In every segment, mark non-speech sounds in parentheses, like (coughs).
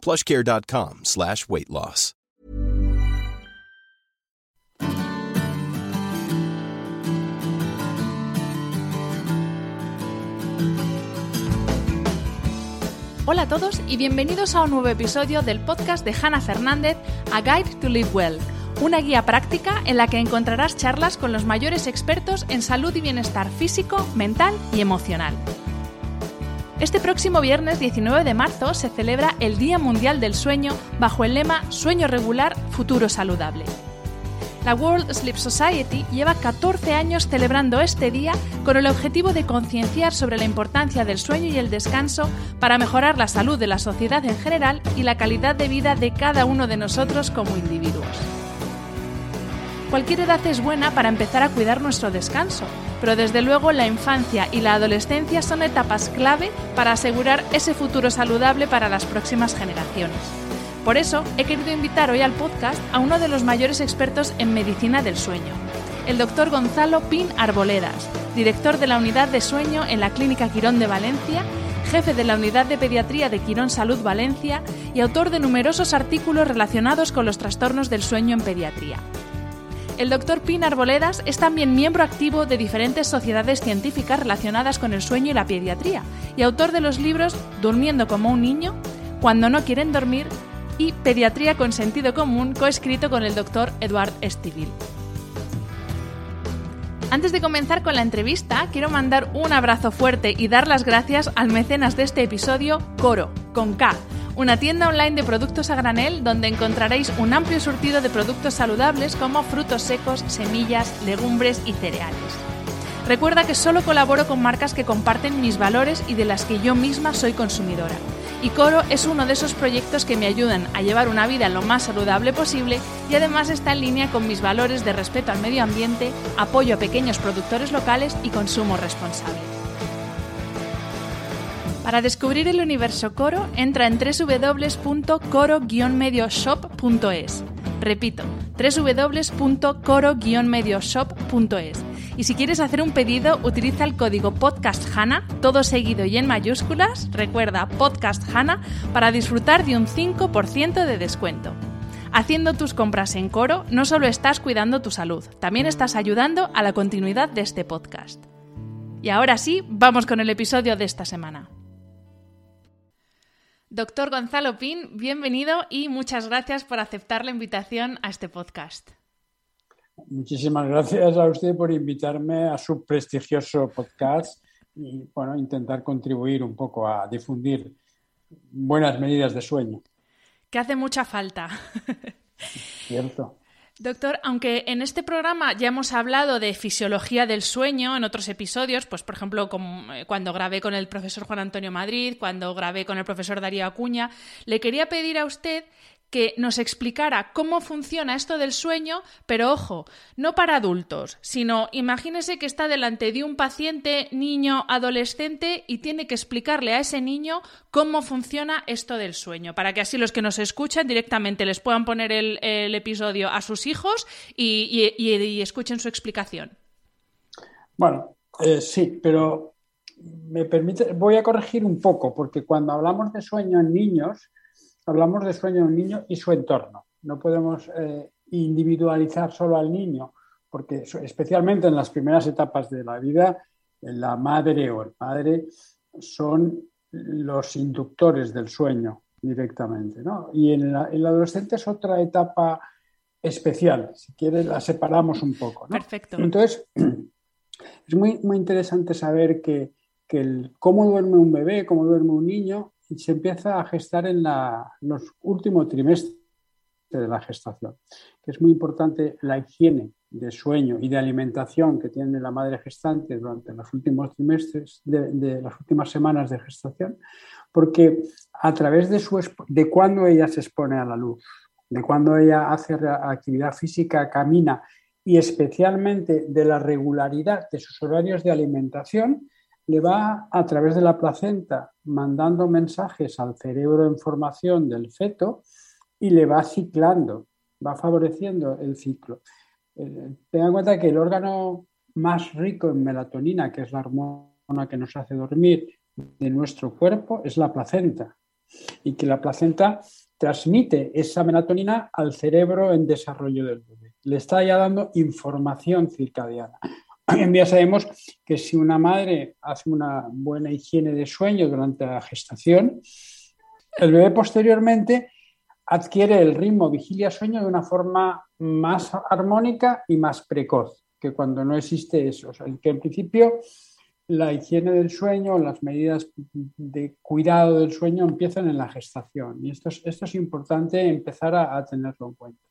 plushcare.com slash weight loss. Hola a todos y bienvenidos a un nuevo episodio del podcast de Hannah Fernández, A Guide to Live Well, una guía práctica en la que encontrarás charlas con los mayores expertos en salud y bienestar físico, mental y emocional. Este próximo viernes 19 de marzo se celebra el Día Mundial del Sueño bajo el lema Sueño regular, futuro saludable. La World Sleep Society lleva 14 años celebrando este día con el objetivo de concienciar sobre la importancia del sueño y el descanso para mejorar la salud de la sociedad en general y la calidad de vida de cada uno de nosotros como individuos. Cualquier edad es buena para empezar a cuidar nuestro descanso, pero desde luego la infancia y la adolescencia son etapas clave para asegurar ese futuro saludable para las próximas generaciones. Por eso he querido invitar hoy al podcast a uno de los mayores expertos en medicina del sueño, el doctor Gonzalo Pin Arboledas, director de la unidad de sueño en la Clínica Quirón de Valencia, jefe de la unidad de pediatría de Quirón Salud Valencia y autor de numerosos artículos relacionados con los trastornos del sueño en pediatría. El doctor Pin Arboledas es también miembro activo de diferentes sociedades científicas relacionadas con el sueño y la pediatría y autor de los libros Durmiendo como un niño, Cuando no quieren dormir y Pediatría con sentido común, coescrito con el doctor Eduard Stivil. Antes de comenzar con la entrevista, quiero mandar un abrazo fuerte y dar las gracias al mecenas de este episodio, Coro, con K, una tienda online de productos a granel donde encontraréis un amplio surtido de productos saludables como frutos secos, semillas, legumbres y cereales. Recuerda que solo colaboro con marcas que comparten mis valores y de las que yo misma soy consumidora. Y Coro es uno de esos proyectos que me ayudan a llevar una vida lo más saludable posible y además está en línea con mis valores de respeto al medio ambiente, apoyo a pequeños productores locales y consumo responsable. Para descubrir el universo Coro, entra en www.coro-medioshop.es. Repito, www.coro-medioshop.es. Y si quieres hacer un pedido, utiliza el código PODCASTHANA, todo seguido y en mayúsculas, recuerda PODCASTHANA, para disfrutar de un 5% de descuento. Haciendo tus compras en Coro, no solo estás cuidando tu salud, también estás ayudando a la continuidad de este podcast. Y ahora sí, vamos con el episodio de esta semana. Doctor Gonzalo Pin, bienvenido y muchas gracias por aceptar la invitación a este podcast. Muchísimas gracias a usted por invitarme a su prestigioso podcast y bueno, intentar contribuir un poco a difundir buenas medidas de sueño. Que hace mucha falta. Cierto. Doctor, aunque en este programa ya hemos hablado de fisiología del sueño en otros episodios, pues por ejemplo eh, cuando grabé con el profesor Juan Antonio Madrid, cuando grabé con el profesor Darío Acuña, le quería pedir a usted que nos explicara cómo funciona esto del sueño, pero ojo, no para adultos, sino imagínese que está delante de un paciente, niño, adolescente y tiene que explicarle a ese niño cómo funciona esto del sueño, para que así los que nos escuchan directamente les puedan poner el, episodio a sus hijos y, escuchen su explicación. Bueno, eh, sí, pero me permite, voy a corregir un poco, porque cuando hablamos de sueño en niños, hablamos de sueño de un niño y su entorno. No podemos eh, individualizar solo al niño, porque especialmente en las primeras etapas de la vida, la madre o el padre son los inductores del sueño directamente. Y en, el adolescente es otra etapa especial. Si quieres, la separamos un poco. Perfecto. Entonces, es muy, muy interesante saber que, el, cómo duerme un bebé, cómo duerme un niño, se empieza a gestar en los últimos trimestres de la gestación, que es muy importante la higiene de sueño y de alimentación que tiene la madre gestante durante los últimos trimestres de, las últimas semanas de gestación, porque a través de, su, de cuando ella se expone a la luz, de cuando ella hace actividad física, camina y especialmente de la regularidad de sus horarios de alimentación, le va a través de la placenta mandando mensajes al cerebro en formación del feto y le va ciclando, va favoreciendo el ciclo. Eh, tenga en cuenta que el órgano más rico en melatonina, que es la hormona que nos hace dormir de nuestro cuerpo, es la placenta. Y que la placenta transmite esa melatonina al cerebro en desarrollo del bebé. Le está ya dando información circadiana. Hoy en día sabemos que si una madre hace una buena higiene de sueño durante la gestación, el bebé posteriormente adquiere el ritmo vigilia-sueño de una forma más armónica y más precoz que cuando no existe eso. O que en principio la higiene del sueño, las medidas de cuidado del sueño empiezan en la gestación y esto es, esto es importante empezar a tenerlo en cuenta.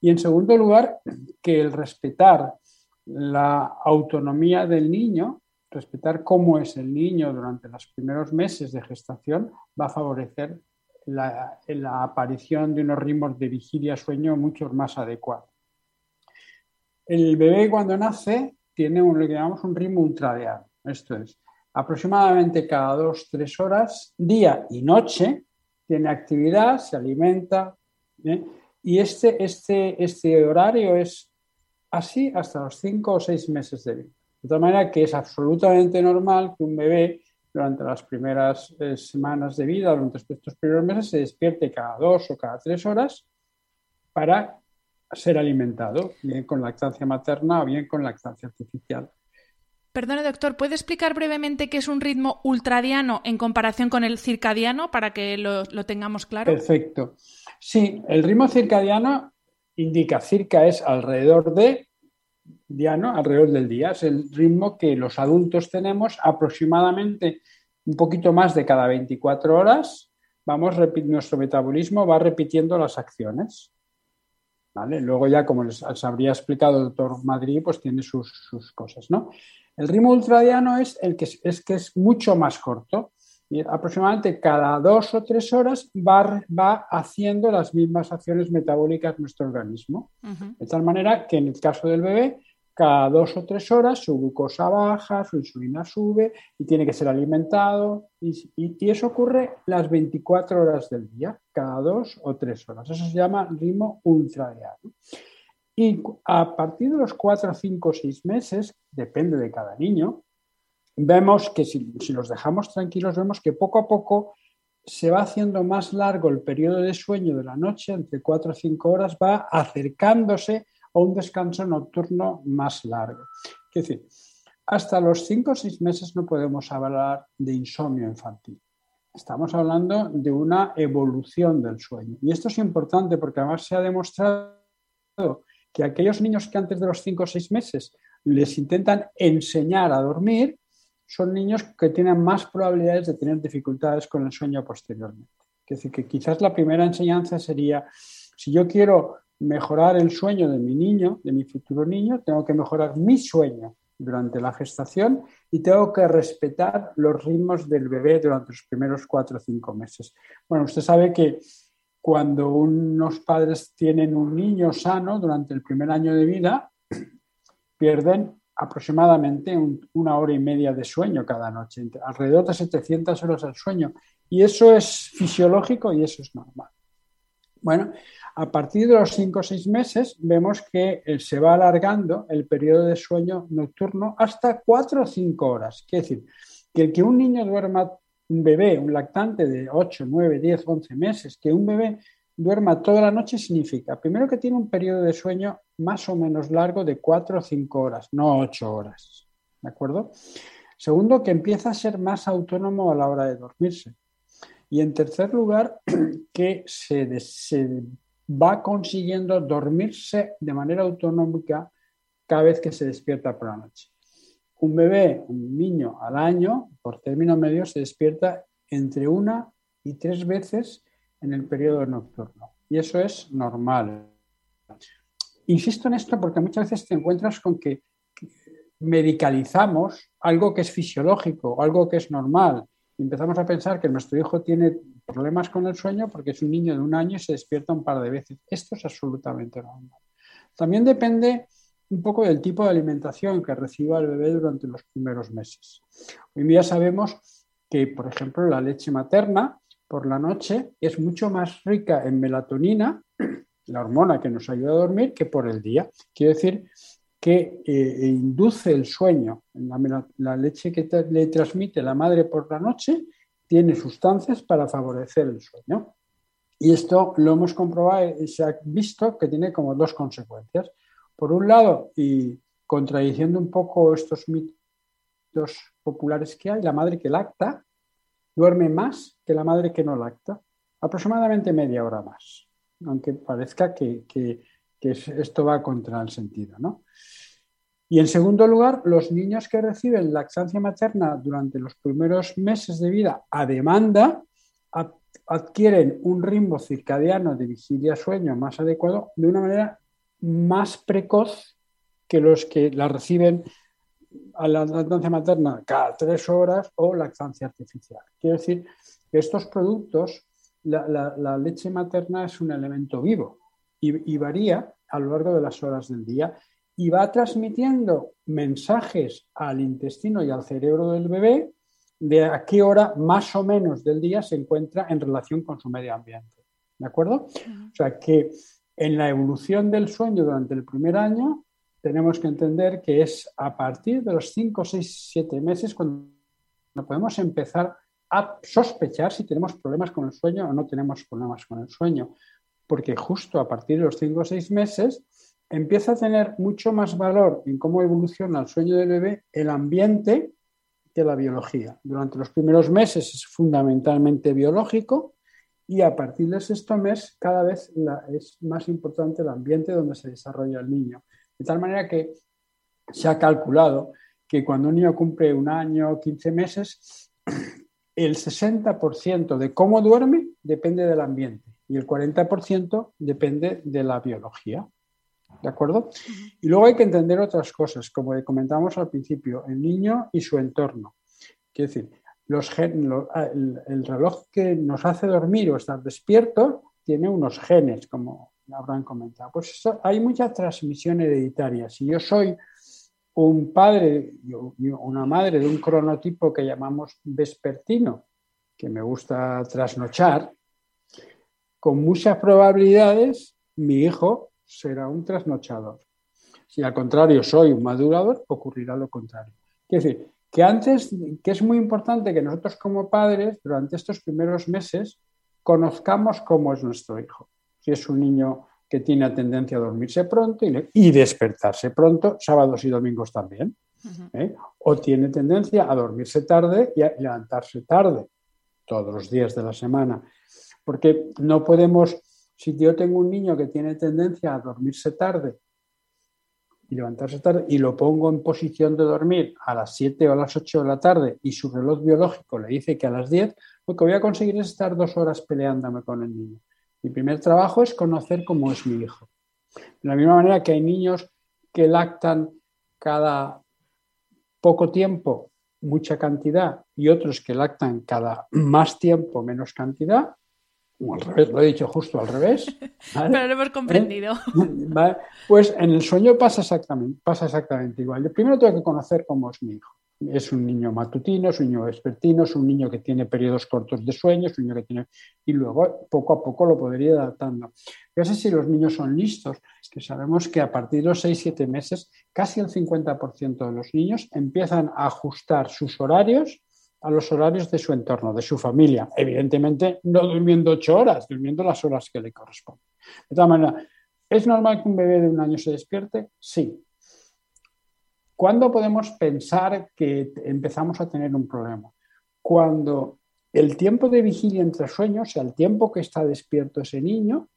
Y en segundo lugar, que el respetar la autonomía del niño, respetar cómo es el niño durante los primeros meses de gestación, va a favorecer la, aparición de unos ritmos de vigilia-sueño mucho más adecuados. El bebé cuando nace tiene lo que llamamos un ritmo ultradiano, esto es, aproximadamente cada dos, tres horas, día y noche, tiene actividad, se alimenta, ¿eh? y este, este, este horario es así hasta los cinco o seis meses de vida. De tal manera que es absolutamente normal que un bebé durante las primeras eh, semanas de vida, durante estos primeros meses, se despierte cada dos o cada tres horas para ser alimentado, bien con lactancia materna o bien con lactancia artificial. Perdone, doctor, ¿puede explicar brevemente qué es un ritmo ultradiano en comparación con el circadiano para que lo, lo tengamos claro? Perfecto. Sí, el ritmo circadiano indica circa es alrededor de diano, alrededor del día. Es el ritmo que los adultos tenemos aproximadamente un poquito más de cada 24 horas. Vamos, nuestro metabolismo va repitiendo las acciones. ¿Vale? Luego ya, como les, habría explicado el doctor Madrid, pues tiene sus, cosas, ¿no? El ritmo ultradiano es el que es, que es mucho más corto y aproximadamente cada dos o tres horas va, va haciendo las mismas acciones metabólicas nuestro organismo. De tal manera que en el caso del bebé, cada dos o tres horas su glucosa baja, su insulina sube y tiene que ser alimentado. Y, y, eso ocurre las 24 horas del día, cada dos o tres horas. Eso se llama ritmo ultradiano. Y a partir de los cuatro, cinco, seis meses, depende de cada niño, vemos que si, los dejamos tranquilos, vemos que poco a poco se va haciendo más largo el periodo de sueño de la noche, entre 4 o 5 horas, va acercándose a un descanso nocturno más largo. Es decir, hasta los 5 o 6 meses no podemos hablar de insomnio infantil. Estamos hablando de una evolución del sueño. Y esto es importante porque además se ha demostrado que aquellos niños que antes de los 5 o 6 meses les intentan enseñar a dormir, son niños que tienen más probabilidades de tener dificultades con el sueño posteriormente. Es decir, que quizás la primera enseñanza sería, si yo quiero mejorar el sueño de mi niño, de mi futuro niño, tengo que mejorar mi sueño durante la gestación y tengo que respetar los ritmos del bebé durante los primeros cuatro o cinco meses. Bueno, usted sabe que cuando unos padres tienen un niño sano durante el primer año de vida, (clears throat) pierden aproximadamente una hora y media de sueño cada noche, alrededor de 700 horas de sueño. Y eso es fisiológico y eso es normal. Bueno, a partir de los 5 o 6 meses vemos que eh, se va alargando el periodo de sueño nocturno hasta 4 o 5 horas. Quiere decir, que el que un niño duerma, un bebé, un lactante de 8, 9, 10, 11 meses, que un bebé duerma toda la noche significa, primero que tiene un periodo de sueño más o menos largo de 4 o 5 horas, no 8 horas. ¿De acuerdo? Segundo, que empieza a ser más autónomo a la hora de dormirse. Y en tercer lugar, (clears throat) que se, se va consiguiendo dormirse de manera autonómica cada vez que se despierta por la noche. Un bebé, un niño al año, por término medio, se despierta entre una y tres veces en el periodo nocturno. Y eso es normal. Insisto en esto porque muchas veces te encuentras con que medicalizamos algo que es fisiológico, algo que es normal. Y empezamos a pensar que nuestro hijo tiene problemas con el sueño porque es un niño de un año y se despierta un par de veces. Esto es absolutamente normal. También depende un poco del tipo de alimentación que reciba el bebé durante los primeros meses. Hoy en día sabemos que, por ejemplo, la leche materna por la noche es mucho más rica en melatonina, la hormona que nos ayuda a dormir, que por el día. Quiero decir que eh, induce el sueño. La, leche que le transmite la madre por la noche tiene sustancias para favorecer el sueño. Y esto lo hemos comprobado y se ha visto que tiene como dos consecuencias. Por un lado, y contradiciendo un poco estos mitos populares que hay, la madre que lacta duerme más que la madre que no lacta, aproximadamente media hora más, aunque parezca que, esto va contra el sentido. ¿no? Y en segundo lugar, los niños que reciben laxancia materna durante los primeros meses de vida a demanda adquieren un ritmo circadiano de vigilia-sueño más adecuado de una manera más precoz que los que la reciben a la lactancia materna cada tres horas o lactancia artificial. Quiero decir que estos productos, la, leche materna es un elemento vivo y, varía a lo largo de las horas del día y va transmitiendo mensajes al intestino y al cerebro del bebé de a qué hora más o menos del día se encuentra en relación con su medio ambiente. ¿De acuerdo? O sea que en la evolución del sueño durante el primer año, tenemos que entender que es a partir de los 5, 6, 7 meses cuando podemos empezar a sospechar si tenemos problemas con el sueño o no tenemos problemas con el sueño. Porque justo a partir de los 5 o 6 meses empieza a tener mucho más valor en cómo evoluciona el sueño del bebé el ambiente que la biología. Durante los primeros meses es fundamentalmente biológico y a partir del sexto mes cada vez es más importante el ambiente donde se desarrolla el niño. De tal manera que se ha calculado que cuando un niño cumple un año, 15 meses, (clears throat) el 60% de cómo duerme depende del ambiente y el 40% depende de la biología. ¿De acuerdo? Y luego hay que entender otras cosas, como comentamos al principio, el niño y su entorno. Quiero decir, Ah, el, reloj que nos hace dormir o estar despierto tiene unos genes, como habrán comentado. Pues hay mucha transmisión hereditaria. Si yo soy un padre una madre de un cronotipo que llamamos vespertino, que me gusta trasnochar, con muchas probabilidades mi hijo será un trasnochador. Si al contrario soy un madurador, ocurrirá lo contrario. Es decir, que antes, que es muy importante que nosotros como padres, durante estos primeros meses, conozcamos cómo es nuestro hijo. Si es un niño que tiene tendencia a dormirse pronto y, despertarse pronto, sábados y domingos también. ¿eh? O tiene tendencia a dormirse tarde y a levantarse tarde, todos los días de la semana. Porque no podemos, si yo tengo un niño que tiene tendencia a dormirse tarde y levantarse tarde y lo pongo en posición de dormir a las 7 o a las 8 de la tarde y su reloj biológico le dice que a las 10, lo que voy a conseguir es estar dos horas peleándome con el niño. Mi primer trabajo es conocer cómo es mi hijo. De la misma manera que hay niños que lactan cada poco tiempo mucha cantidad y otros que lactan cada más tiempo menos cantidad, o al revés, lo he dicho justo al revés. (laughs) Pero lo hemos comprendido. ¿Eh? (laughs) Pues en el sueño pasa exactamente, pasa exactamente igual. Yo primero tengo que conocer cómo es mi hijo. Es un niño matutino, es un niño vespertino, es un niño que tiene periodos cortos de sueño, un niño que tiene... Y luego, poco a poco, lo podría ir adaptando. No sé si los niños son listos, que sabemos que a partir de los 6-7 meses, casi el 50% de los niños empiezan a ajustar sus horarios a los horarios de su entorno, de su familia. Evidentemente, no durmiendo ocho horas, durmiendo las horas que le corresponden. De todas maneras, ¿es normal que un bebé de un año se despierte? Sí. ¿Cuándo podemos pensar que empezamos a tener un problema? Cuando el tiempo de vigilia entre sueños, o sea, el tiempo que está despierto ese niño,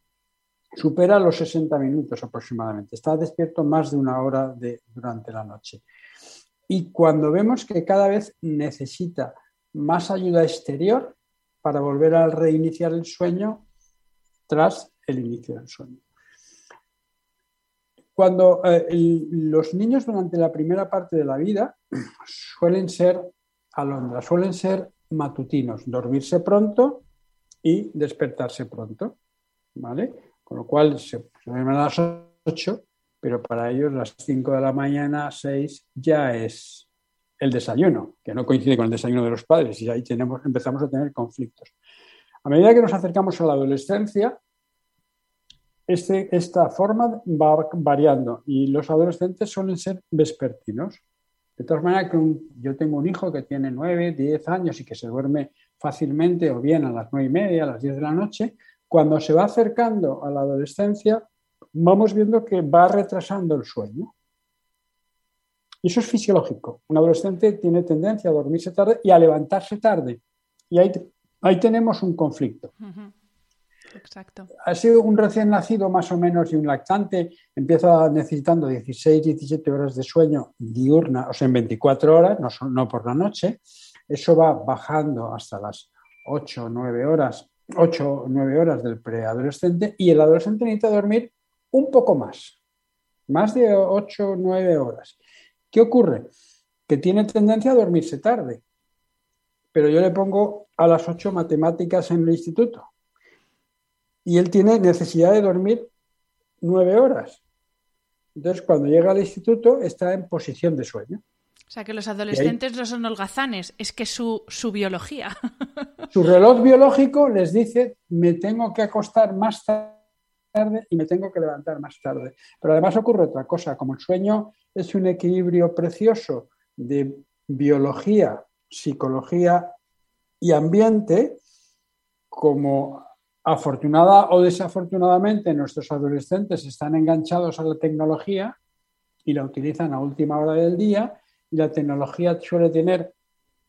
supera los 60 minutos aproximadamente. Está despierto más de una hora durante la noche. Y cuando vemos que cada vez necesita más ayuda exterior para volver a reiniciar el sueño tras el inicio del sueño. Cuando eh, los niños durante la primera parte de la vida suelen ser alondras, suelen ser matutinos, dormirse pronto y despertarse pronto, ¿vale? Con lo cual se, duermen a las 8, pero para ellos las 5 de la mañana, 6 ya es el desayuno, que no coincide con el desayuno de los padres y ahí empezamos a tener conflictos. A medida que nos acercamos a la adolescencia, este, esta forma va variando y los adolescentes suelen ser vespertinos. De todas maneras, que yo tengo un hijo que tiene 9, 10 años y que se duerme fácilmente o bien a las 9 y media, a las 10 de la noche. Cuando se va acercando a la adolescencia, vamos viendo que va retrasando el sueño. Y eso es fisiológico. Un adolescente tiene tendencia a dormirse tarde y a levantarse tarde. Y ahí, ahí tenemos un conflicto. Exacto. Ha sido un recién nacido más o menos y un lactante empieza necesitando 16, 17 horas de sueño diurna, o sea, en 24 horas, no, no por la noche. Eso va bajando hasta las 8 o 9 horas, 8 o 9 horas del preadolescente y el adolescente necesita dormir un poco más, más de 8 o 9 horas. ¿Qué ocurre? Que tiene tendencia a dormirse tarde, pero yo le pongo a las 8 matemáticas en el instituto y él tiene necesidad de dormir nueve horas. Entonces, cuando llega al instituto, está en posición de sueño. O sea, que los adolescentes no son holgazanes, es que su, su biología. (laughs) Su reloj biológico les dice, me tengo que acostar más tarde y me tengo que levantar más tarde. Pero además ocurre otra cosa, como el sueño es un equilibrio precioso de biología, psicología y ambiente, como afortunada o desafortunadamente nuestros adolescentes están enganchados a la tecnología y la utilizan a última hora del día y la tecnología suele tener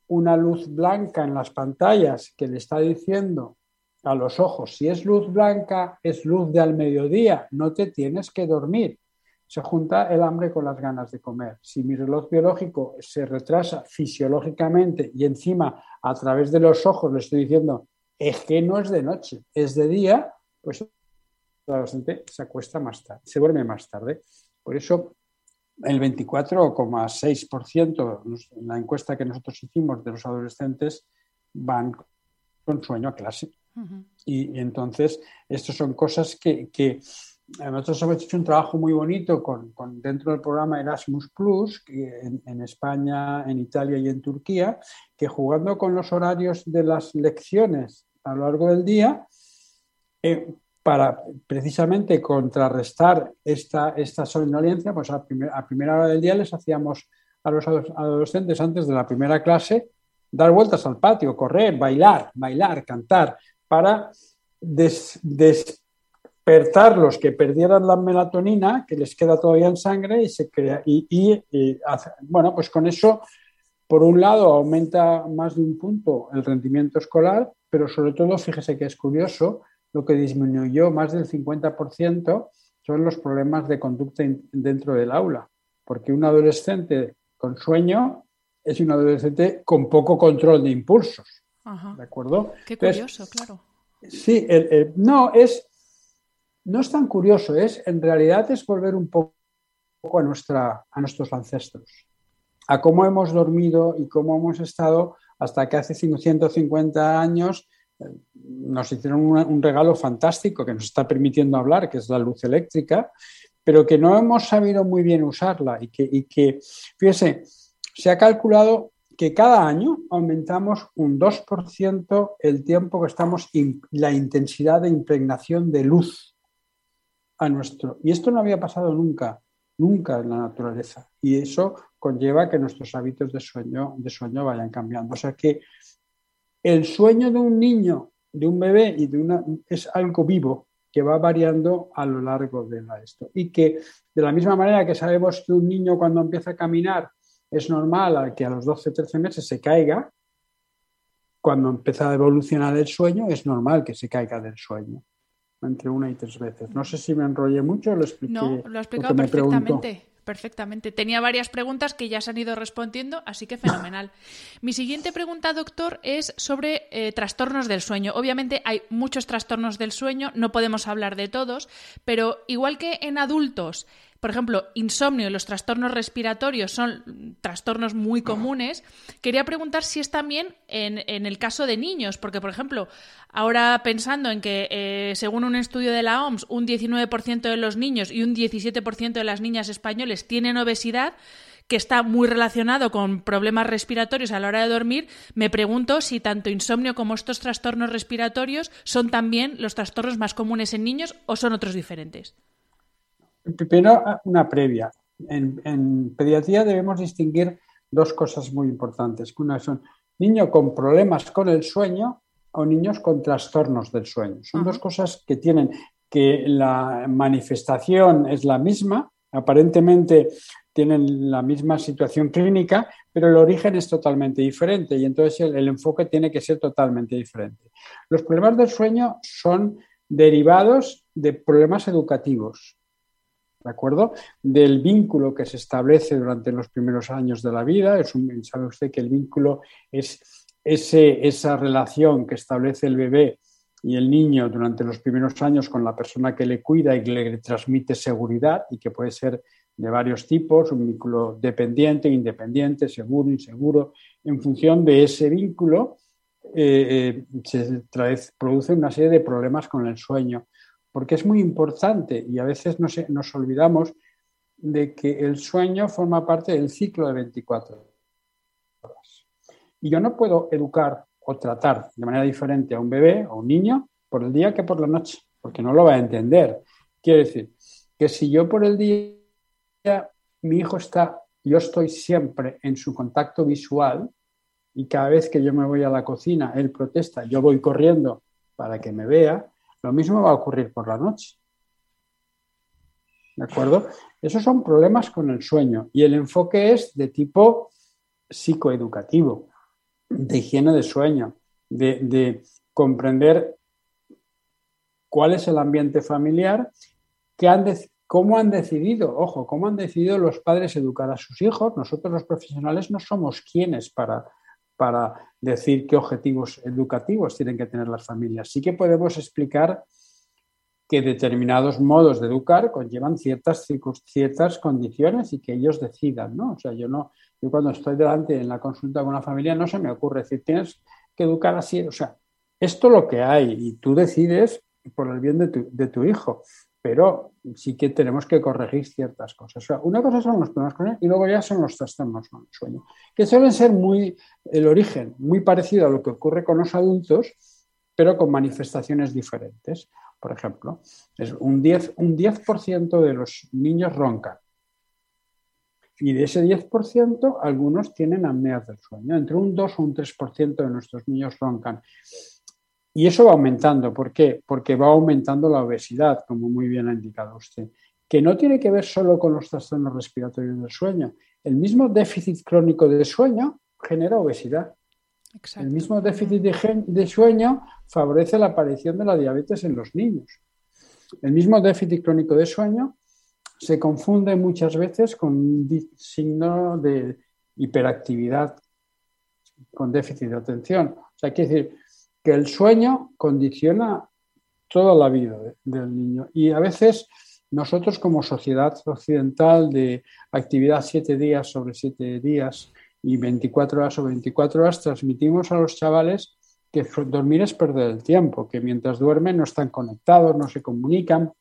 una luz blanca en las pantallas que le está diciendo a los ojos, si es luz blanca, es luz de al mediodía, no te tienes que dormir. Se junta el hambre con las ganas de comer. Si mi reloj biológico se retrasa fisiológicamente y encima a través de los ojos le estoy diciendo, es que no es de noche, es de día, pues el adolescente se acuesta más tarde, se duerme más tarde. Por eso el 24,6% en la encuesta que nosotros hicimos de los adolescentes van con sueño a clase. y, entonces, estas son cosas que, nosotros hemos hecho un trabajo muy bonito con, dentro del programa Erasmus Plus, en, en, España, en Italia y en Turquía, que jugando con los horarios de las lecciones a lo largo del día eh, para precisamente contrarrestar esta, esta somnolencia, pues a, primera hora del día les hacíamos a los adolescentes antes de la primera clase dar vueltas al patio, correr, bailar, bailar, cantar, para despertar los que perdieran la melatonina, que les queda todavía en sangre, y se crea, y, bueno, pues con eso, por un lado, aumenta más de un punto el rendimiento escolar, pero sobre todo, fíjese que es curioso, lo que disminuyó más del 50% son los problemas de conducta dentro del aula, porque un adolescente con sueño es un adolescente con poco control de impulsos. ¿De acuerdo? Qué curioso, claro. Sí, no, es, no es tan curioso, es, en realidad es volver un poco a, nuestra, a nuestros ancestros, a cómo hemos dormido y cómo hemos estado hasta que hace 150 años eh, nos hicieron un, regalo fantástico que nos está permitiendo hablar, que es la luz eléctrica, pero que no hemos sabido muy bien usarla y que, y que fíjese, se ha calculado que cada año aumentamos un 2% el tiempo que estamos, la intensidad de impregnación de luz a nuestro. Y esto no había pasado nunca, nunca en la naturaleza. Y eso conlleva que nuestros hábitos de sueño, de sueño vayan cambiando. O sea que el sueño de un niño, de un bebé y de una es algo vivo que va variando a lo largo de esto. Y que de la misma manera que sabemos que un niño cuando empieza a caminar es normal que a los 12, 13 meses se caiga, cuando empieza a evolucionar el sueño es normal que se caiga del sueño entre una y tres veces. No sé si me enrollé mucho, lo expliqué. No, lo explicado perfectamente perfectamente. Tenía varias preguntas que ya se han ido respondiendo, así que fenomenal. Mi siguiente pregunta, doctor, es sobre eh, trastornos del sueño. Obviamente hay muchos trastornos del sueño, no podemos hablar de todos, pero igual que en adultos por ejemplo, insomnio y los trastornos respiratorios son trastornos muy comunes, quería preguntar si es también en, el caso de niños, porque, por ejemplo, ahora pensando en que, eh, según un estudio de la OMS, un 19% de los niños y un 17% de las niñas españoles tienen obesidad, que está muy relacionado con problemas respiratorios a la hora de dormir, me pregunto si tanto insomnio como estos trastornos respiratorios son también los trastornos más comunes en niños o son otros diferentes. Primero, una previa. En, pediatría debemos distinguir dos cosas muy importantes. Una son niños con problemas con el sueño o niños con trastornos del sueño. Son dos cosas que tienen que la manifestación es la misma, aparentemente tienen la misma situación clínica, pero el origen es totalmente diferente y entonces el enfoque tiene que ser totalmente diferente. Los problemas del sueño son derivados de problemas educativos. ¿De acuerdo? Del vínculo que se establece durante los primeros años de la vida. Es sabe usted que el vínculo es esa relación que establece el bebé y el niño durante los primeros años con la persona que le cuida y que le transmite seguridad y que puede ser de varios tipos, un vínculo dependiente, independiente, seguro, inseguro. En función de ese vínculo eh, eh, se produce una serie de problemas con el sueño porque es muy importante y a veces nos, olvidamos de que el sueño forma parte del ciclo de 24 horas. Y yo no puedo educar o tratar de manera diferente a un bebé o un niño por el día que por la noche, porque no lo va a entender. Quiere decir que si yo por el día, mi hijo está, yo estoy siempre en su contacto visual y cada vez que yo me voy a la cocina, él protesta, yo voy corriendo para que me vea, lo mismo va a ocurrir por la noche. ¿De acuerdo? Esos son problemas con el sueño y el enfoque es de tipo psicoeducativo, de higiene de sueño, de, comprender cuál es el ambiente familiar, han cómo han decidido, ojo, cómo han decidido los padres educar a sus hijos. Nosotros los profesionales no somos quienes para para decir qué objetivos educativos tienen que tener las familias. Sí que podemos explicar que determinados modos de educar conllevan ciertas, ciertas condiciones y que ellos decidan, ¿no? O sea, yo no, yo cuando estoy delante en la consulta con una familia no se me ocurre decir, tienes que educar así, o sea, esto es lo que hay y tú decides por el bien de tu, de tu hijo pero sí que tenemos que corregir ciertas cosas. O sea, una cosa son los problemas él y luego ya son los trastornos con el sueño, que suelen ser muy, el origen, muy parecido a lo que ocurre con los adultos, pero con manifestaciones diferentes. Por ejemplo, es un 10%, un 10 de los niños roncan. Y de ese 10%, algunos tienen apneas del sueño. Entre un 2 o un 3% de nuestros niños roncan. Y eso va aumentando. ¿Por qué? Porque va aumentando la obesidad, como muy bien ha indicado usted, que no tiene que ver solo con los trastornos respiratorios del sueño. El mismo déficit crónico de sueño genera obesidad. El mismo déficit de, sueño favorece la aparición de la diabetes en los niños. El mismo déficit crónico de sueño se confunde muchas veces con un signo de hiperactividad con déficit de atención. O sea, quiere decir, que el sueño condiciona toda la vida del niño. Y a veces nosotros como sociedad occidental de actividad siete días sobre siete días y 24 horas sobre 24 horas, transmitimos a los chavales que dormir es perder el tiempo, que mientras duermen no están conectados, no se comunican.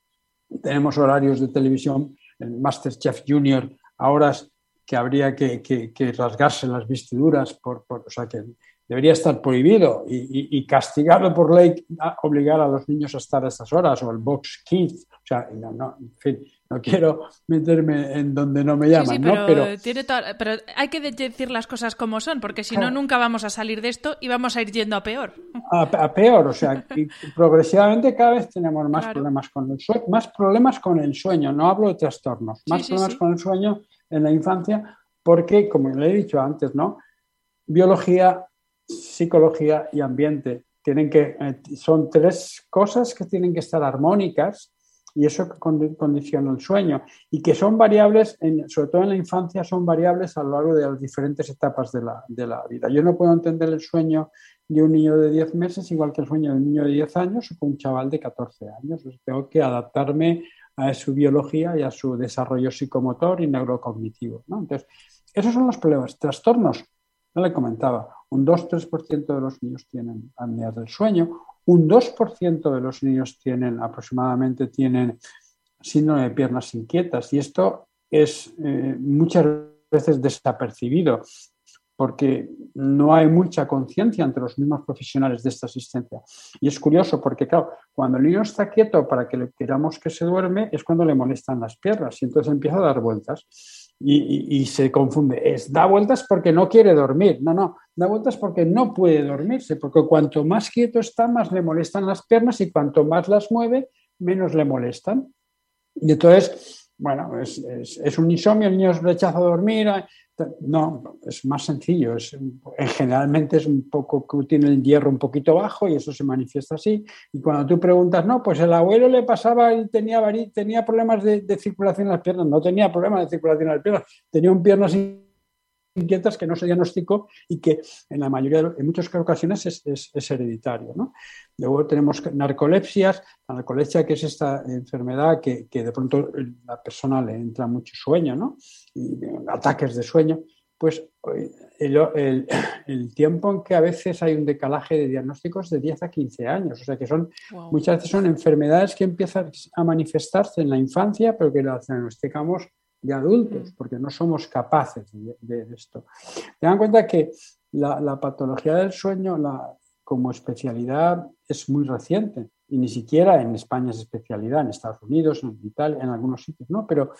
Tenemos horarios de televisión, el Masterchef Junior a horas que habría que, rasgarse las vestiduras, por, o sea, que debería estar prohibido y, castigado por ley obligar a los niños a estar a estas horas o el box kids. O sea, no, en fin, no quiero meterme en donde no me llaman, pero, pero... hay que decir las cosas como son, porque si no, nunca vamos a salir de esto y vamos a ir yendo a peor. A, peor, o sea, progresivamente cada vez tenemos más problemas con el sueño, más problemas con el sueño, no hablo de trastornos, más problemas con el sueño en la infancia, porque, como le he dicho antes, ¿no? Biología, psicología y ambiente. Tienen que, eh, son tres cosas que tienen que estar armónicas y eso condiciona el sueño y que son variables, sobre todo en la infancia, son variables a lo largo de las diferentes etapas de la, de la, vida. Yo no puedo entender el sueño de un niño de 10 meses igual que el sueño de un niño de 10 años o con un chaval de 14 años. tengo que adaptarme a su biología y a su desarrollo psicomotor y neurocognitivo. Entonces, esos son los problemas. Trastornos, no le comentaba, un 2-3% de los niños tienen apnea del sueño, un 2% de los niños tienen aproximadamente tienen síndrome de piernas inquietas. Y esto es eh, muchas veces desapercibido porque no hay mucha conciencia entre los mismos profesionales de esta asistencia. Y es curioso porque, claro, cuando el niño está quieto para que le queramos que se duerme, es cuando le molestan las piernas. Y entonces empieza a dar vueltas y, se confunde. Es da vueltas porque no quiere dormir. No, no, da vueltas porque no puede dormirse, porque cuanto más quieto está, más le molestan las piernas y cuanto más las mueve, menos le molestan. Y entonces, bueno, es, es un insomnio, el niño rechaza dormir, no, es más sencillo. Es, generalmente es un poco que tiene el hierro un poquito bajo y eso se manifiesta así. Y cuando tú preguntas, no, pues el abuelo le pasaba y tenía, tenía problemas de, circulación en las piernas. No tenía problemas de circulación en las piernas, tenía un piernas inquietas que no se diagnosticó y que en la mayoría, de, en muchas ocasiones es, hereditario. Luego tenemos narcolepsias, la narcolepsia que es esta enfermedad que, de pronto la persona le entra mucho sueño, ¿no? y ataques de sueño, pues (coughs) el, tiempo en que a veces hay un decalaje de diagnósticos de 10 a 15 años. O sea que son muchas veces son enfermedades que empiezan a manifestarse en la infancia, pero que las diagnosticamos de adultos, porque no somos capaces de, esto. Tengan en cuenta que la, patología del sueño como especialidad es muy reciente y ni siquiera en España es especialidad, en Estados Unidos, en Italia, en algunos sitios, ¿no? Pero,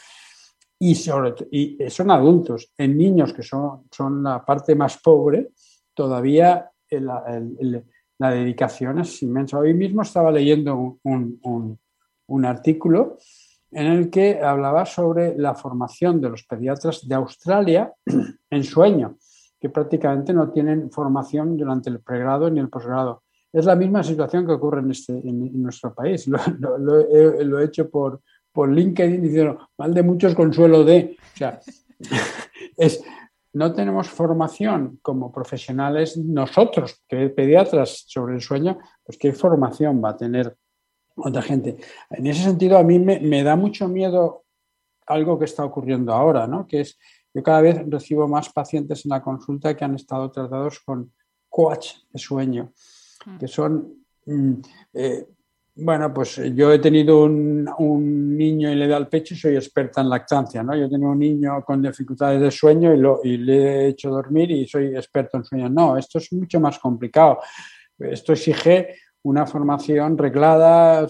y, sobre, y son adultos. En niños, que son, son la parte más pobre, todavía la dedicación es inmensa. Hoy mismo estaba leyendo un, un artículo en el que hablaba sobre la formación de los pediatras de Australia (clears throat) en sueño, que prácticamente no tienen formación durante el pregrado ni el posgrado. Es la misma situación que ocurre en, este, en, nuestro país. (laughs) Lo, he, hecho por, por LinkedIn diciendo, mal de muchos consuelo de. O sea, (laughs) es, no tenemos formación como profesionales nosotros, que pediatras sobre el sueño, pues qué formación va a tener otra gente. En ese sentido, a mí me, da mucho miedo algo que está ocurriendo ahora, ¿no? Que es, yo cada vez recibo más pacientes en la consulta que han estado tratados con coach de sueño, mm. que son, mm, eh, bueno, pues yo he tenido un, niño y le da el pecho y soy experta en lactancia, ¿no? Yo tengo un niño con dificultades de sueño y, lo, y le he hecho dormir y soy experto en sueño. No, esto es mucho más complicado. Esto exige una formación reglada.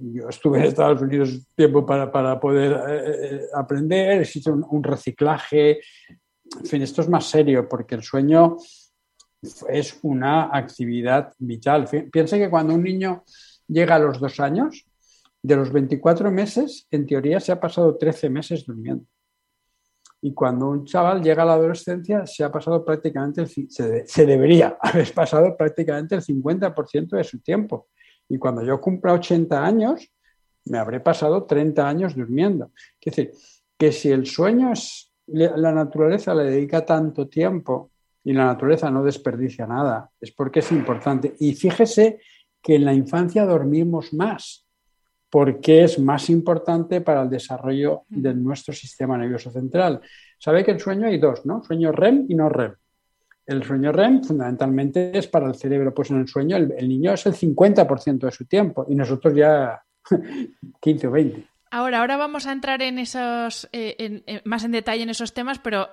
Yo estuve en Estados Unidos tiempo para, poder eh, eh, aprender, existe un, reciclaje. En fin, esto es más serio porque el sueño es una actividad vital. Piensa que cuando un niño llega a los dos años, de los 24 meses, en teoría se ha pasado 13 meses durmiendo. Y cuando un chaval llega a la adolescencia, se ha pasado prácticamente, se, debería (laughs) haber pasado prácticamente el 50% de su tiempo. Y cuando yo cumpla 80 años, me habré pasado 30 años durmiendo. Es decir, que si el sueño es, la naturaleza le dedica tanto tiempo y la naturaleza no desperdicia nada, es porque es importante. Y fíjese que en la infancia dormimos más porque es más importante para el desarrollo de nuestro sistema nervioso central. Sabe que el sueño hay dos, ¿no? Sueño REM y no REM. El sueño REM fundamentalmente es para el cerebro, pues en el sueño el, niño es el 50% de su tiempo y nosotros ya (laughs) 15 o 20. Ahora, ahora vamos a entrar en esos, eh, más en detalle en esos temas, pero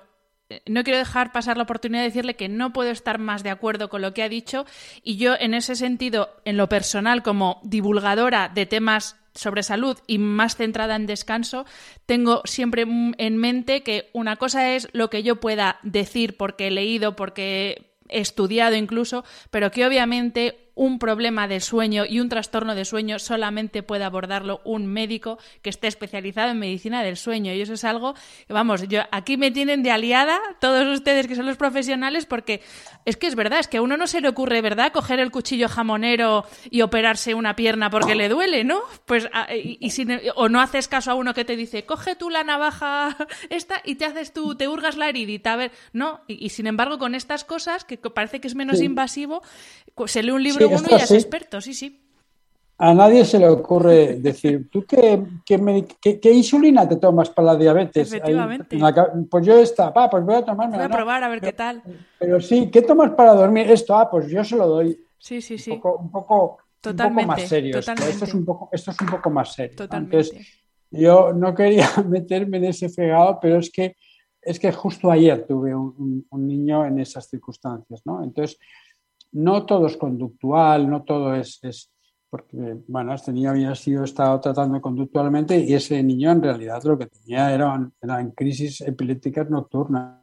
eh, no quiero dejar pasar la oportunidad de decirle que no puedo estar más de acuerdo con lo que ha dicho y yo en ese sentido, en lo personal, como divulgadora de temas sobre salud y más centrada en descanso, tengo siempre en mente que una cosa es lo que yo pueda decir porque he leído, porque he estudiado incluso, pero que obviamente un problema de sueño y un trastorno de sueño solamente puede abordarlo un médico que esté especializado en medicina del sueño. Y eso es algo, vamos, yo aquí me tienen de aliada todos ustedes que son los profesionales porque es que es verdad, es que a uno no se le ocurre, ¿verdad?, coger el cuchillo jamonero y operarse una pierna porque le duele, ¿no? Pues y, o no haces caso a uno que te dice, "Coge tú la navaja esta y te haces tú, te hurgas la heridita." A ver, no, y, sin embargo con estas cosas que parece que es menos invasivo, se lee un libro uno y es experto, sí, sí. A nadie se le ocurre decir, ¿tú qué, qué, insulina te tomas para la diabetes? Efectivamente. pues yo esta, pa, pues voy a tomarme. Voy a probar a ver qué tal. Pero sí, ¿qué tomas para dormir? Esto, ah, pues yo se lo doy. Sí, sí, sí. Un poco, un poco, más serio. Esto. es un poco, esto es un poco más serio. Totalmente. yo no quería (laughs) meterme en ese fregado, pero es que, es que justo ayer tuve un, un niño en esas circunstancias, ¿no? Entonces, no todo es conductual, no todo es, es porque, bueno, este niño había sido estado tratando conductualmente y ese niño en realidad lo que tenía eran, eran crisis epilépticas nocturnas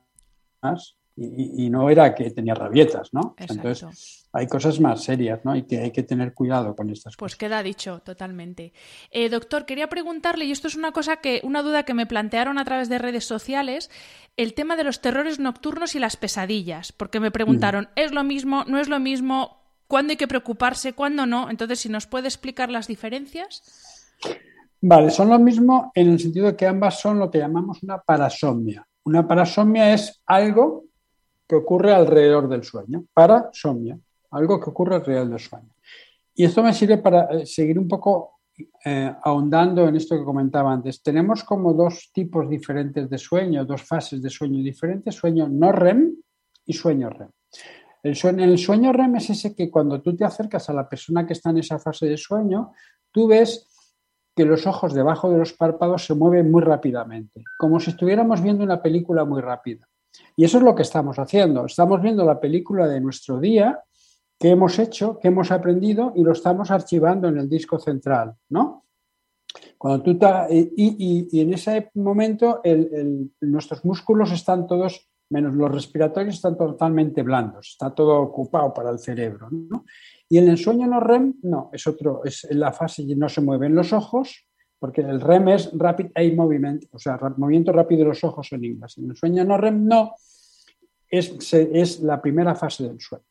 y, no era que tenía rabietas, ¿no? Entonces, hay cosas más serias, ¿no? Y que hay que tener cuidado con estas pues cosas. Pues queda dicho, totalmente. Eh, doctor, quería preguntarle, y esto es una cosa que, una duda que me plantearon a través de redes sociales, el tema de los terrores nocturnos y las pesadillas, porque me preguntaron, ¿es lo mismo? ¿No es lo mismo? ¿Cuándo hay que preocuparse? ¿Cuándo no? Entonces, si nos puede explicar las diferencias. Vale, son lo mismo en el sentido de que ambas son lo que llamamos una parasomnia. Una parasomnia es algo que ocurre alrededor del sueño, parasomnia, algo que ocurre alrededor del sueño. Y esto me sirve para eh, seguir un poco eh, ahondando en esto que comentaba antes. Tenemos como dos tipos diferentes de sueño, dos fases de sueño diferentes, sueño no REM y sueño REM. El sueño, el sueño REM es ese que cuando tú te acercas a la persona que está en esa fase de sueño, tú ves que los ojos debajo de los párpados se mueven muy rápidamente, como si estuviéramos viendo una película muy rápida. Y eso es lo que estamos haciendo. Estamos viendo la película de nuestro día que hemos hecho, que hemos aprendido y lo estamos archivando en el disco central, ¿no? Cuando tú y, en ese momento nuestros músculos están todos, menos los respiratorios, están totalmente blandos, está todo ocupado para el cerebro, ¿no? Y el sueño no REM, no, es otro, es la fase no se mueven los ojos, porque el REM es Rapid Eye Movement, o sea, movimiento rápido de los ojos en inglés. El sueño no REM no, es, es la primera fase del sueño.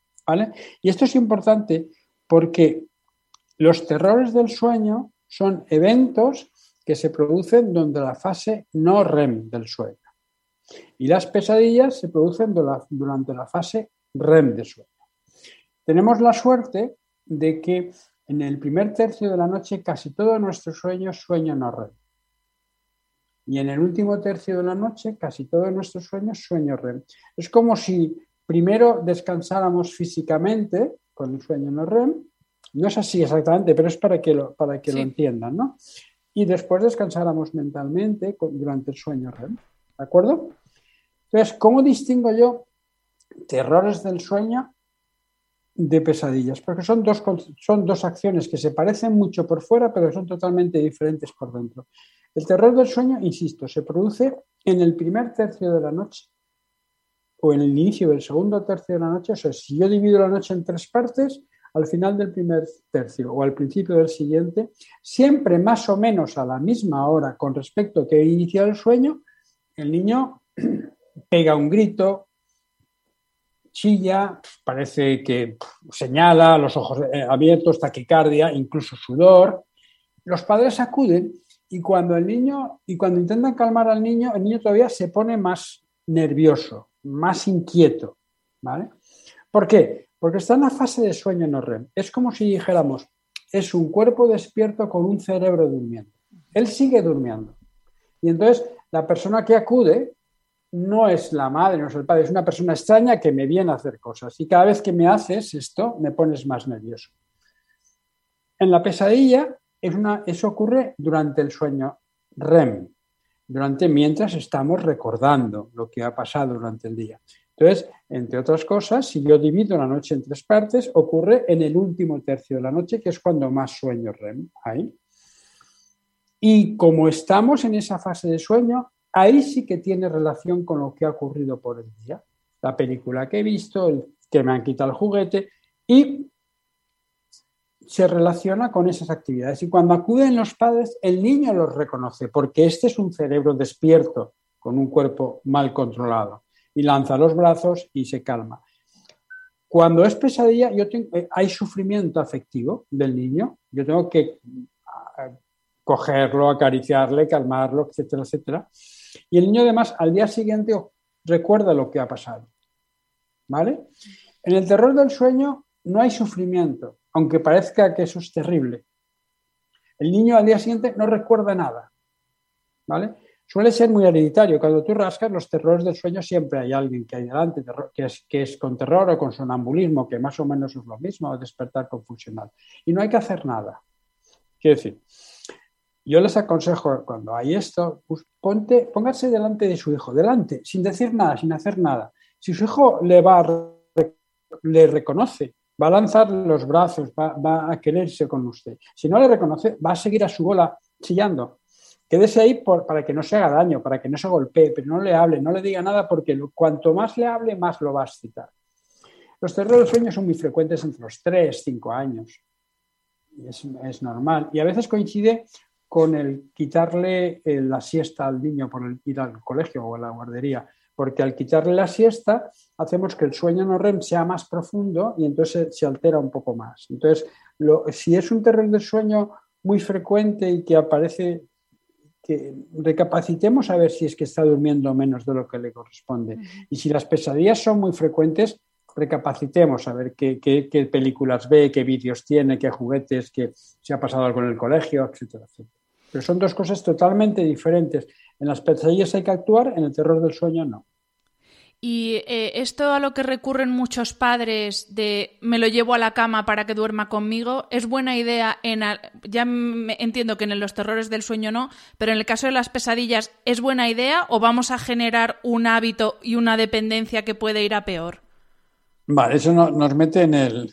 Y esto es importante porque los terrores del sueño son eventos que se producen donde la fase no REM del sueño. Y las pesadillas se producen durante la fase REM del sueño. Tenemos la suerte de que en el primer tercio de la noche casi todo nuestro sueño es sueño no REM. Y en el último tercio de la noche casi todo nuestro sueño es sueño REM. Es como si primero descansáramos físicamente con el sueño no REM. No es así exactamente, pero es para que lo, para que lo entiendan, ¿no? Y después descansáramos mentalmente durante el sueño REM. ¿De acuerdo? Entonces, ¿cómo distingo yo terrores del sueño de pesadillas, porque son dos, son dos acciones que se parecen mucho por fuera, pero son totalmente diferentes por dentro. El terror del sueño, insisto, se produce en el primer tercio de la noche o en el inicio del segundo tercio de la noche. O sea, si yo divido la noche en tres partes, al final del primer tercio o al principio del siguiente, siempre más o menos a la misma hora con respecto a que he iniciado el sueño, el niño (clears throat) pega un grito, chilla, parece que señala, los ojos eh, abiertos, taquicardia, incluso sudor. Los padres acuden y cuando el niño y cuando intentan calmar al niño, el niño todavía se pone más nervioso, más inquieto, ¿vale? ¿Por qué? Porque está en la fase de sueño no REM. Es como si dijéramos, es un cuerpo despierto con un cerebro durmiendo. Él sigue durmiendo. Y entonces la persona que acude no es la madre, no es el padre, es una persona extraña que me viene a hacer cosas. Y cada vez que me haces esto, me pones más nervioso. En la pesadilla, es una, eso ocurre durante el sueño REM, durante mientras estamos recordando lo que ha pasado durante el día. Entonces, entre otras cosas, si yo divido la noche en tres partes, ocurre en el último tercio de la noche, que es cuando más sueño REM hay. Y como estamos en esa fase de sueño, ahí sí que tiene relación con lo que ha ocurrido por el día. La película que he visto, el que me han quitado el juguete y se relaciona con esas actividades. Y cuando acuden los padres, el niño los reconoce porque este es un cerebro despierto con un cuerpo mal controlado y lanza los brazos y se calma. Cuando es pesadilla, yo eh, hay sufrimiento afectivo del niño. Yo tengo que ah, cogerlo, acariciarle, calmarlo, etcétera, etcétera. Y el niño además al día siguiente recuerda lo que ha pasado. ¿Vale? En el terror del sueño no hay sufrimiento, aunque parezca que eso es terrible. El niño al día siguiente no recuerda nada. ¿Vale? Suele ser muy hereditario. Cuando tú rascas los terrores del sueño, siempre hay alguien que hay delante, que es, con terror o con sonambulismo, que más o menos es lo mismo, o despertar confusional. Y no hay que hacer nada. Quiero decir, yo les aconsejo cuando hay esto, pues ponte, póngase delante de su hijo, delante, sin decir nada, sin hacer nada. Si su hijo le va le reconoce, va a lanzar los brazos, va, va a quererse con usted. Si no le reconoce, va a seguir a su bola chillando Quédese ahí para que no se haga daño, para que no se golpee, pero no le hable, no le diga nada porque cuanto más le hable, más lo va a excitar. Los terrores sueño son muy frecuentes entre los 3, 5 años. Es, es, normal. Y a veces coincide con el quitarle eh, la siesta al niño por ir al colegio o a la guardería, porque al quitarle la siesta hacemos que el sueño no REM sea más profundo y entonces se altera un poco más. Entonces, si es un terror del sueño muy frecuente y que aparece que recapacitemos a ver si es que está durmiendo menos de lo que le corresponde. Y si las pesadillas son muy frecuentes, recapacitemos a ver qué, películas ve, qué vídeos tiene, qué juguetes, qué se ha pasado algo en el colegio, etcétera, etcétera. Pero son dos cosas totalmente diferentes. En las pesadillas hay que actuar, en el terror del sueño no. Y eh, esto a lo que recurren muchos padres de me lo llevo a la cama para que duerma conmigo, es buena idea en... Ya entiendo que en los terrores del sueño no, pero en el caso de las pesadillas, ¿es buena idea o vamos a generar un hábito y una dependencia que puede ir a peor? Vale, eso nos mete en el,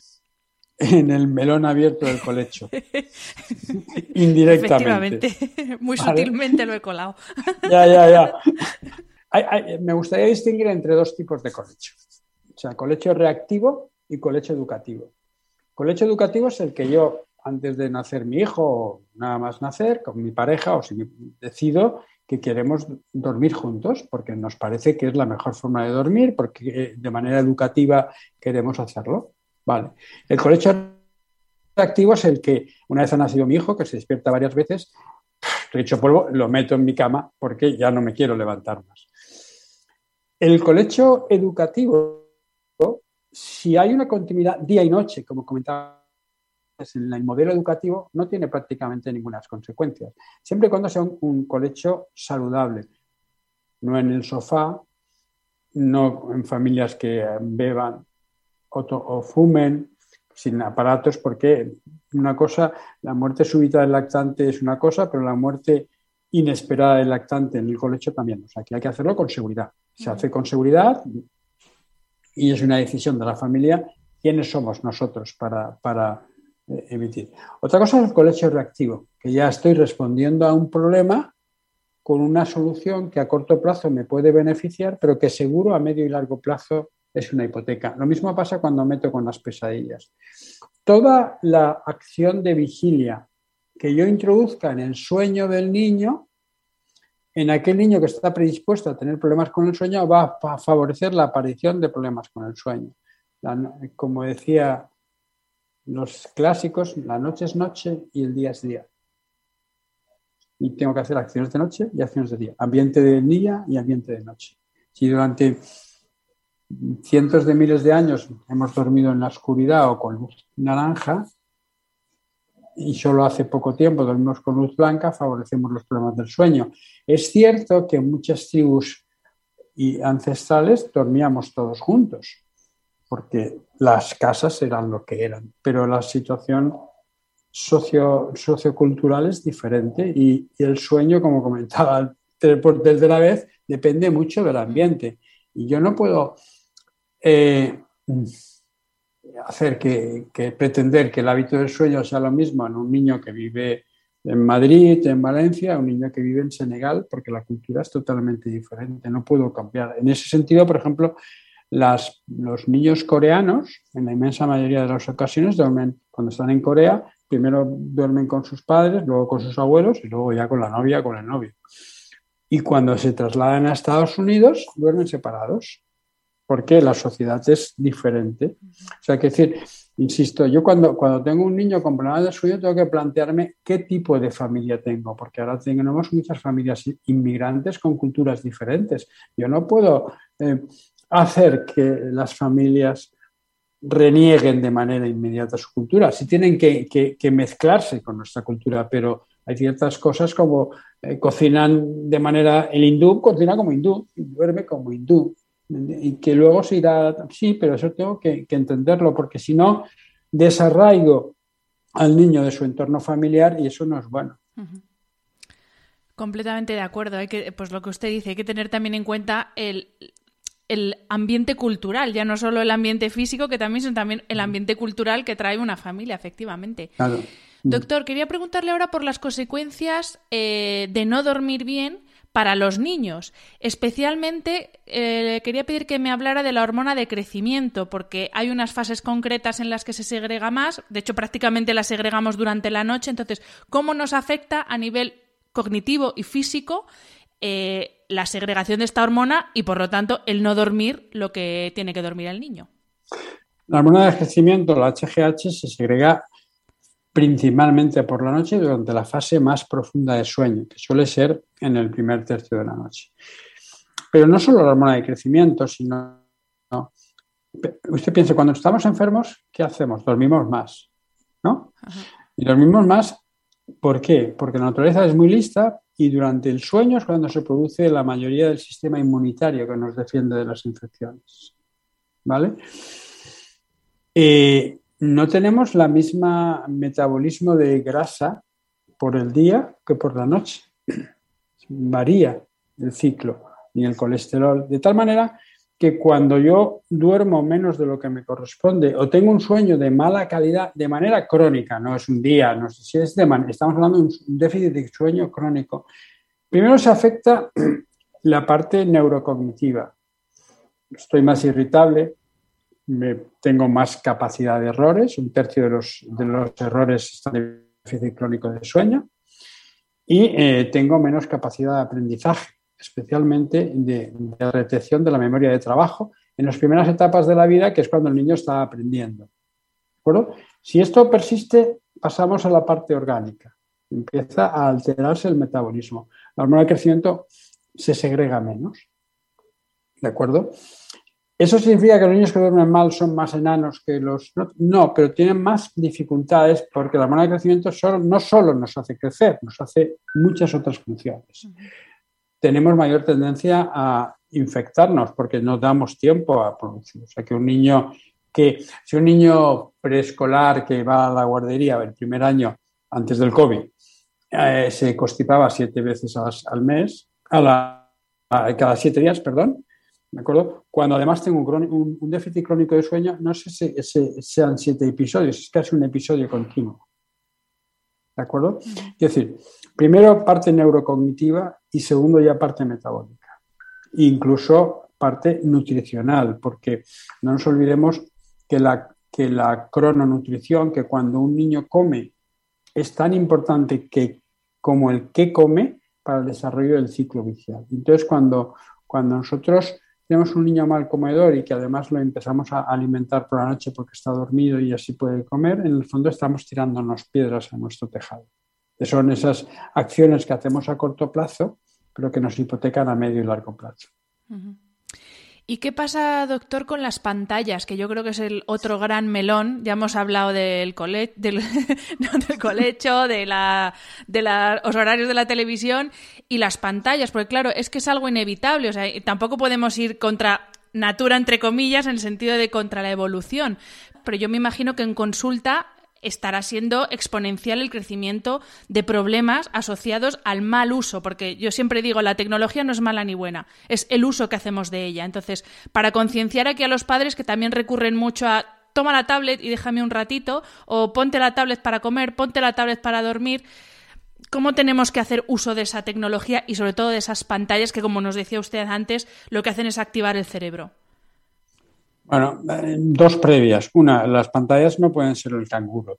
en el melón abierto del colecho. (laughs) Indirectamente. Efectivamente, muy sutilmente lo he colado. ya, ya, ya (laughs) me gustaría distinguir entre dos tipos de colecho. O sea, colecho reactivo y colecho educativo. Colecho educativo es el que yo, antes de nacer mi hijo, o nada más nacer, con mi pareja, o si decido que queremos dormir juntos, porque nos parece que es la mejor forma de dormir, porque eh, de manera educativa queremos hacerlo. Vale. El colecho reactivo es el que, una vez ha nacido mi hijo, que se despierta varias veces, hecho polvo, lo meto en mi cama porque ya no me quiero levantar más. El colecho educativo, si hay una continuidad día y noche, como comentaba en el modelo educativo, no tiene prácticamente ninguna consecuencias, siempre y cuando sea un, colecho saludable, no en el sofá, no en familias que beban o, fumen, sin aparatos, porque una cosa, la muerte súbita del lactante es una cosa, pero la muerte inesperada del lactante en el colecho también. O sea, que hay que hacerlo con seguridad. Se hace con seguridad y es una decisión de la familia quiénes somos nosotros para, eh, emitir. Otra cosa es el colecho reactivo, que ya estoy respondiendo a un problema con una solución que a corto plazo me puede beneficiar, pero que seguro a medio y largo plazo es una hipoteca. Lo mismo pasa cuando meto con las pesadillas. Toda la acción de vigilia que yo introduzca en el sueño del niño en aquel niño que está predispuesto a tener problemas con el sueño va a favorecer la aparición de problemas con el sueño. como decía los clásicos, la noche es noche y el día es día. Y tengo que hacer acciones de noche y acciones de día, ambiente de día y ambiente de noche. Si durante cientos de miles de años hemos dormido en la oscuridad o con luz naranja, y solo hace poco tiempo dormimos con luz blanca, favorecemos los problemas del sueño. Es cierto que muchas tribus y ancestrales dormíamos todos juntos, porque las casas eran lo que eran, pero la situación socio, sociocultural es diferente y, el sueño, como comentaba desde la vez, depende mucho del ambiente. Y yo no puedo eh, hacer que, pretender que el hábito del sueño sea lo mismo en un niño que vive en Madrid, en Valencia, un niño que vive en Senegal, porque la cultura es totalmente diferente, no puedo cambiar. En ese sentido, por ejemplo, los niños coreanos, en la inmensa mayoría de las ocasiones, duermen, cuando están en Corea, primero duermen con sus padres, luego con sus abuelos y luego ya con la novia, con el novio. Y cuando se trasladan a Estados Unidos, duermen separados porque la sociedad es diferente. O sea, que decir, insisto, yo cuando, cuando tengo un niño con problemas de sueño tengo que plantearme qué tipo de familia tengo, porque ahora tenemos muchas familias inmigrantes con culturas diferentes. Yo no puedo eh, hacer que las familias renieguen de manera inmediata su cultura, sí tienen que, mezclarse con nuestra cultura, pero hay ciertas cosas como eh, cocinan de manera, el hindú cocina como hindú, y duerme como hindú, y que luego se irá, sí, pero eso tengo que, entenderlo, porque si no, desarraigo al niño de su entorno familiar y eso no es bueno. Completamente de acuerdo. Hay que, pues lo que usted dice, hay que tener también en cuenta el, el ambiente cultural, ya no solo el ambiente físico, que también, son también el ambiente cultural que trae una familia, efectivamente. Doctor, quería preguntarle ahora por las consecuencias eh, de no dormir bien para los niños. Especialmente eh, quería pedir que me hablara de la hormona de crecimiento, porque hay unas fases concretas en las que se segrega más, de hecho prácticamente la segregamos durante la noche, entonces, ¿cómo nos afecta a nivel cognitivo y físico eh, la segregación de esta hormona y por lo tanto el no dormir lo que tiene que dormir el niño. La hormona de crecimiento, la HGH, se segrega principalmente por la noche durante la fase más profunda de sueño, que suele ser en el primer tercio de la noche. Pero no solo la hormona de crecimiento, sino... Usted piensa, cuando estamos enfermos, ¿qué hacemos? Dormimos más, ¿no? Y dormimos más, ¿por qué? Porque la naturaleza es muy lista y durante el sueño es cuando se produce la mayoría del sistema inmunitario que nos defiende de las infecciones. ¿Vale? Eh, no tenemos la misma metabolismo de grasa por el día que por la noche. (clears throat) Varía el ciclo y el colesterol, de tal manera que cuando yo duermo menos de lo que me corresponde o tengo un sueño de mala calidad de manera crónica, no es un día, no sé si es de estamos hablando de un déficit de sueño crónico. Primero se afecta (clears throat) la parte neurocognitiva. Estoy más irritable, tengo más capacidad de errores, un tercio de los, de los errores están en déficit crónico de sueño y eh, tengo menos capacidad de aprendizaje, especialmente de, de retención de la memoria de trabajo en las primeras etapas de la vida, que es cuando el niño está aprendiendo. ¿De? Si esto persiste, pasamos a la parte orgánica. Empieza a alterarse el metabolismo. La hormona de crecimiento se segrega menos. ¿De acuerdo? ¿Eso significa que los niños que duermen mal son más enanos que los.? No, pero tienen más dificultades porque la hormona de crecimiento no solo nos hace crecer, nos hace muchas otras funciones. Tenemos mayor tendencia a infectarnos porque no damos tiempo a producir. O sea, que un niño que, si un niño preescolar que va a la guardería el primer año antes del COVID eh, se constipaba siete veces al, mes, a la, cada siete días, perdón, ¿de acuerdo? Cuando además tengo un, un, déficit crónico de sueño, no sé si, sean siete episodios, es casi un episodio continuo. ¿De acuerdo? Es decir, primero parte neurocognitiva y segundo ya parte metabólica. Incluso parte nutricional, porque no nos olvidemos que la, que la crononutrición, que cuando un niño come es tan importante que, como el que come para el desarrollo del ciclo vicial. Entonces, cuando, cuando nosotros tenemos un niño mal comedor y que además lo empezamos a alimentar por la noche porque está dormido y así puede comer, en el fondo estamos tirándonos piedras a nuestro tejado. son esas acciones que hacemos a corto plazo, pero que nos hipotecan a medio y largo plazo. ¿Y qué pasa, doctor, con las pantallas? Que yo creo que es el otro gran melón. Ya hemos hablado del, (laughs) del, colecho, de, la, de los horarios de la televisión y las pantallas, porque claro, es que es algo inevitable. O sea, tampoco podemos ir contra natura, entre comillas, en el sentido de contra la evolución. Pero yo me imagino que en consulta estará siendo exponencial el crecimiento de problemas asociados al mal uso, porque yo siempre digo, la tecnología no es mala ni buena, es el uso que hacemos de ella. Entonces, para concienciar aquí a los padres que también recurren mucho a toma la tablet y déjame un ratito, o ponte la tablet para comer, ponte la tablet para dormir, ¿cómo tenemos que hacer uso de esa tecnología y sobre todo de esas pantallas que, como nos decía usted antes, lo que hacen es activar el cerebro? Bueno, eh, dos previas. Una, las pantallas no pueden ser el canguro.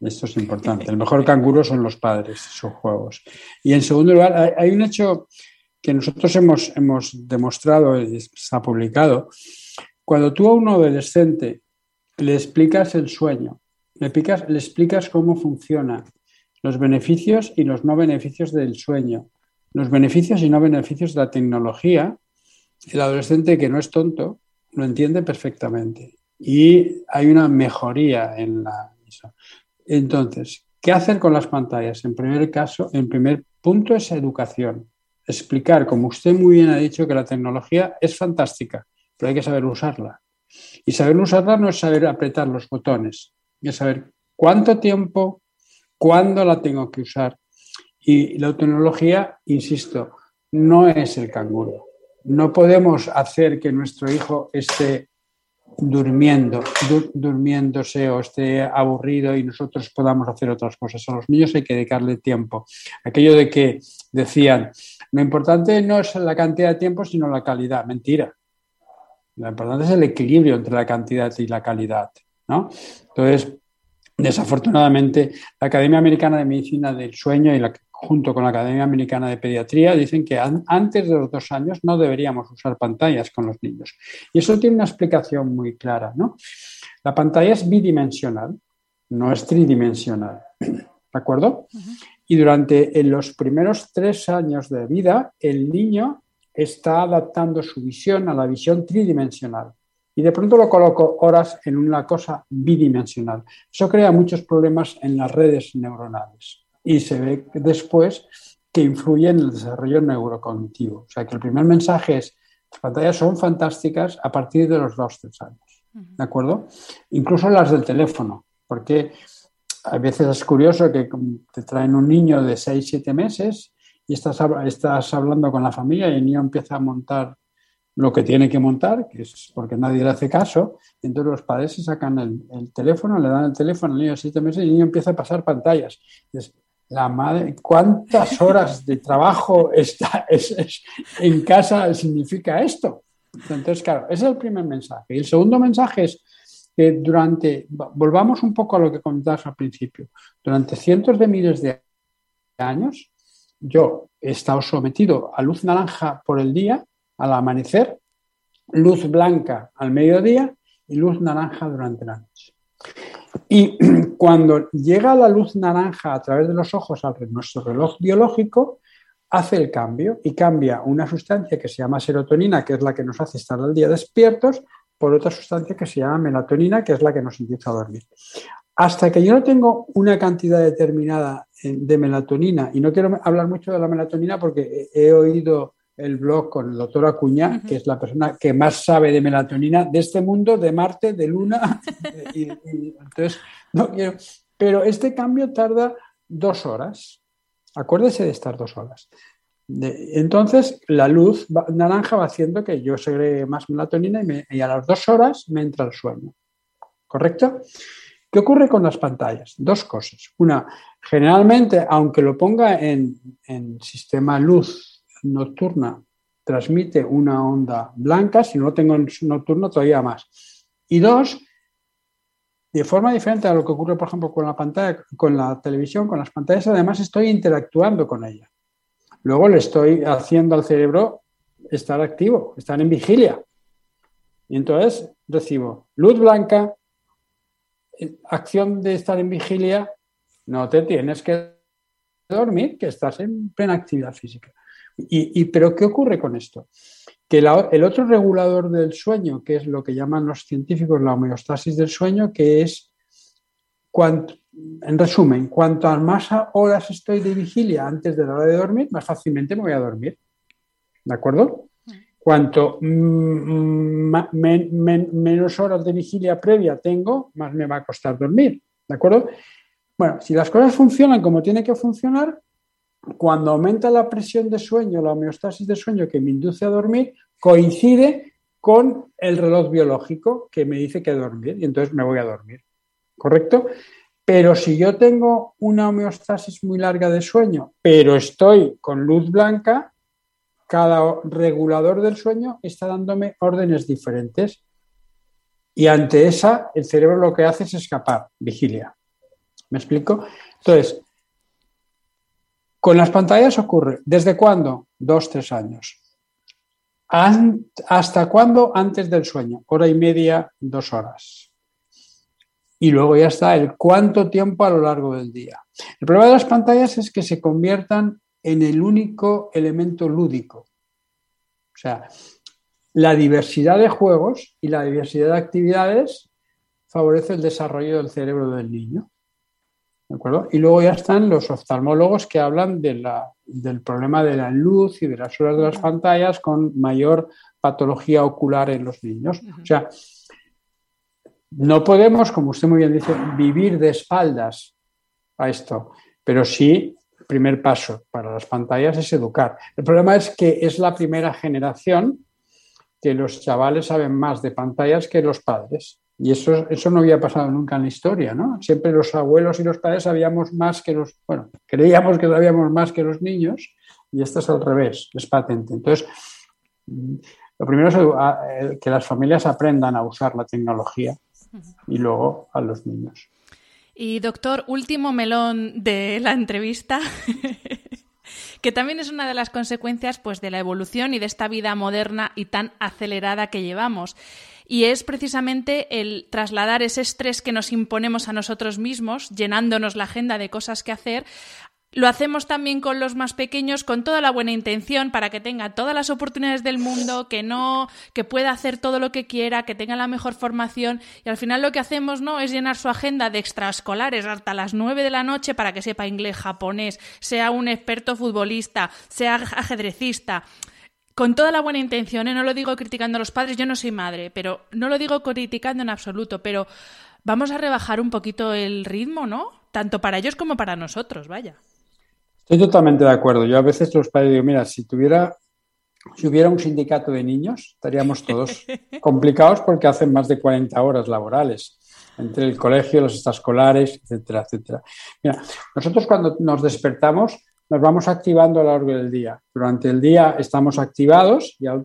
Esto es importante. El mejor canguro son los padres, sus juegos. Y en segundo lugar, hay un hecho que nosotros hemos, hemos demostrado y está publicado. Cuando tú a un adolescente le explicas el sueño, le, le explicas cómo funciona, los beneficios y los no beneficios del sueño, los beneficios y no beneficios de la tecnología, el adolescente que no es tonto lo entiende perfectamente y hay una mejoría en la... Entonces, ¿qué hacer con las pantallas? En primer caso, en primer punto es educación. Explicar, como usted muy bien ha dicho, que la tecnología es fantástica, pero hay que saber usarla. Y saber usarla no es saber apretar los botones, es saber cuánto tiempo, cuándo la tengo que usar. Y la tecnología, insisto, no es el canguro. No podemos hacer que nuestro hijo esté durmiendo, durmiéndose o esté aburrido y nosotros podamos hacer otras cosas. A los niños hay que dedicarle tiempo. Aquello de que decían, lo importante no es la cantidad de tiempo, sino la calidad. Mentira. Lo importante es el equilibrio entre la cantidad y la calidad. ¿no? Entonces, desafortunadamente, la Academia Americana de Medicina del Sueño y la junto con la Academia Americana de Pediatría, dicen que antes de los dos años no deberíamos usar pantallas con los niños. Y eso tiene una explicación muy clara. ¿no? La pantalla es bidimensional, no es tridimensional. ¿De acuerdo? Y durante los primeros tres años de vida, el niño está adaptando su visión a la visión tridimensional. Y de pronto lo coloco horas en una cosa bidimensional. Eso crea muchos problemas en las redes neuronales y se ve después que influye en el desarrollo neurocognitivo. O sea que el primer mensaje es, las pantallas son fantásticas a partir de los 2-3 años. ¿De acuerdo? Incluso las del teléfono, porque a veces es curioso que te traen un niño de 6-7 meses y estás, estás hablando con la familia y el niño empieza a montar lo que tiene que montar, que es porque nadie le hace caso, entonces los padres se sacan el, teléfono, le dan el teléfono al niño de 7 meses y el niño empieza a pasar pantallas la madre, ¿cuántas horas de trabajo está en casa significa esto? Entonces, claro, ese es el primer mensaje. Y el segundo mensaje es que durante, volvamos un poco a lo que comentabas al principio, durante cientos de miles de años, yo he estado sometido a luz naranja por el día, al amanecer, luz blanca al mediodía y luz naranja durante la noche. Y (clears throat) cuando llega la luz naranja a través de los ojos a nuestro reloj biológico, hace el cambio y cambia una sustancia que se llama serotonina, que es la que nos hace estar al día despiertos, por otra sustancia que se llama melatonina, que es la que nos empieza a dormir. Hasta que yo no tengo una cantidad determinada de melatonina, y no quiero hablar mucho de la melatonina porque he oído el blog con el doctor Acuña, que es la persona que más sabe de melatonina de este mundo, de Marte, de Luna. (laughs) entonces, no quiero. Pero este cambio tarda dos horas. Acuérdese de estar dos horas. entonces, la luz naranja va haciendo que yo segregue más melatonina y, a las dos horas me entra el sueño. ¿Correcto? ¿Qué ocurre con las pantallas? Dos cosas. Una, generalmente, aunque lo ponga en, en sistema luz nocturna transmite una onda blanca, si no tengo en nocturno todavía más. Y dos, de forma diferente a lo que ocurre, por ejemplo, con la pantalla, con la televisión, con las pantallas, además estoy interactuando con ella. Luego le estoy haciendo al cerebro estar activo, estar en vigilia. Y entonces recibo luz blanca, acción de estar en vigilia, no te tienes que dormir, que estás en plena actividad física. Y, ¿Pero qué ocurre con esto? Que el otro regulador del sueño, que es lo que llaman los científicos la homeostasis del sueño, que es, en resumen, cuanto más horas estoy de vigilia antes de la hora de dormir, más fácilmente me voy a dormir. ¿De acuerdo? Cuanto mm, menos horas de vigilia previa tengo, más me va a costar dormir. ¿De acuerdo? Bueno, si las cosas funcionan como tiene que funcionar, cuando aumenta la presión de sueño, la homeostasis de sueño que me induce a dormir, coincide con el reloj biológico que me dice que dormir y entonces me voy a dormir. ¿Correcto? Pero si yo tengo una homeostasis muy larga de sueño, pero estoy con luz blanca, cada regulador del sueño está dándome órdenes diferentes. Y ante esa, el cerebro lo que hace es escapar, vigilia. ¿Me explico? Entonces, con las pantallas ocurre, ¿desde cuándo? Dos, tres años. ¿Hasta cuándo? Antes del sueño. Hora y media, dos horas. Y luego ya está el cuánto tiempo a lo largo del día. El problema de las pantallas es que se conviertan en el único elemento lúdico. O sea, la diversidad de juegos y la diversidad de actividades favorece el desarrollo del cerebro del niño. ¿De acuerdo? Y luego ya están los oftalmólogos que hablan de la, del problema de la luz y de las horas de las pantallas con mayor patología ocular en los niños. O sea, no podemos, como usted muy bien dice, vivir de espaldas a esto, pero sí, el primer paso para las pantallas es educar. El problema es que es la primera generación que los chavales saben más de pantallas que los padres. Y eso, eso no había pasado nunca en la historia, ¿no? Siempre los abuelos y los padres sabíamos más que los, bueno, creíamos que sabíamos más que los niños y esto es al revés, es patente. Entonces, lo primero es que las familias aprendan a usar la tecnología y luego a los niños. Y doctor, último melón de la entrevista, (laughs) que también es una de las consecuencias pues, de la evolución y de esta vida moderna y tan acelerada que llevamos. Y es precisamente el trasladar ese estrés que nos imponemos a nosotros mismos, llenándonos la agenda de cosas que hacer, lo hacemos también con los más pequeños con toda la buena intención para que tenga todas las oportunidades del mundo, que no, que pueda hacer todo lo que quiera, que tenga la mejor formación. Y al final lo que hacemos no es llenar su agenda de extraescolares hasta las nueve de la noche para que sepa inglés, japonés, sea un experto futbolista, sea ajedrecista con toda la buena intención, ¿eh? no lo digo criticando a los padres, yo no soy madre, pero no lo digo criticando en absoluto, pero vamos a rebajar un poquito el ritmo, ¿no? Tanto para ellos como para nosotros, vaya. Estoy totalmente de acuerdo. Yo a veces los padres digo, mira, si tuviera, si hubiera un sindicato de niños, estaríamos todos (laughs) complicados porque hacen más de 40 horas laborales entre el colegio, los extraescolares, etcétera, etcétera. Mira, nosotros cuando nos despertamos nos vamos activando a lo largo del día. Durante el día estamos activados y al,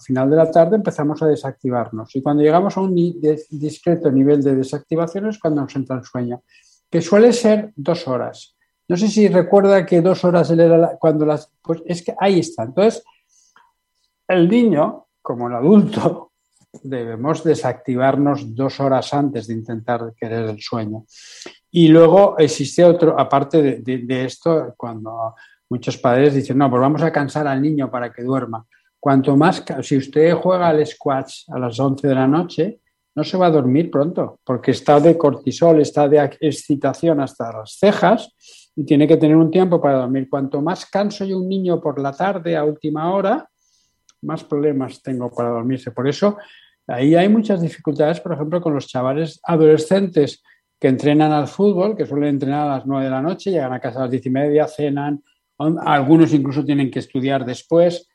final de la tarde empezamos a desactivarnos. Y cuando llegamos a un discreto nivel de desactivación es cuando nos entra el sueño, que suele ser dos horas. No sé si recuerda que dos horas era cuando las. Pues es que ahí está. Entonces, el niño, como el adulto, debemos desactivarnos dos horas antes de intentar querer el sueño. Y luego existe otro, aparte de, esto, cuando muchos padres dicen, no, pues vamos a cansar al niño para que duerma. Cuanto más, si usted juega al squash a las 11 de la noche, no se va a dormir pronto, porque está de cortisol, está de excitación hasta las cejas y tiene que tener un tiempo para dormir. Cuanto más canso yo un niño por la tarde a última hora, más problemas tengo para dormirse. Por eso ahí hay muchas dificultades, por ejemplo, con los chavales adolescentes que entrenan al fútbol, que suelen entrenar a las nueve de la noche, llegan a casa a las diez y media, cenan, algunos incluso tienen que estudiar después.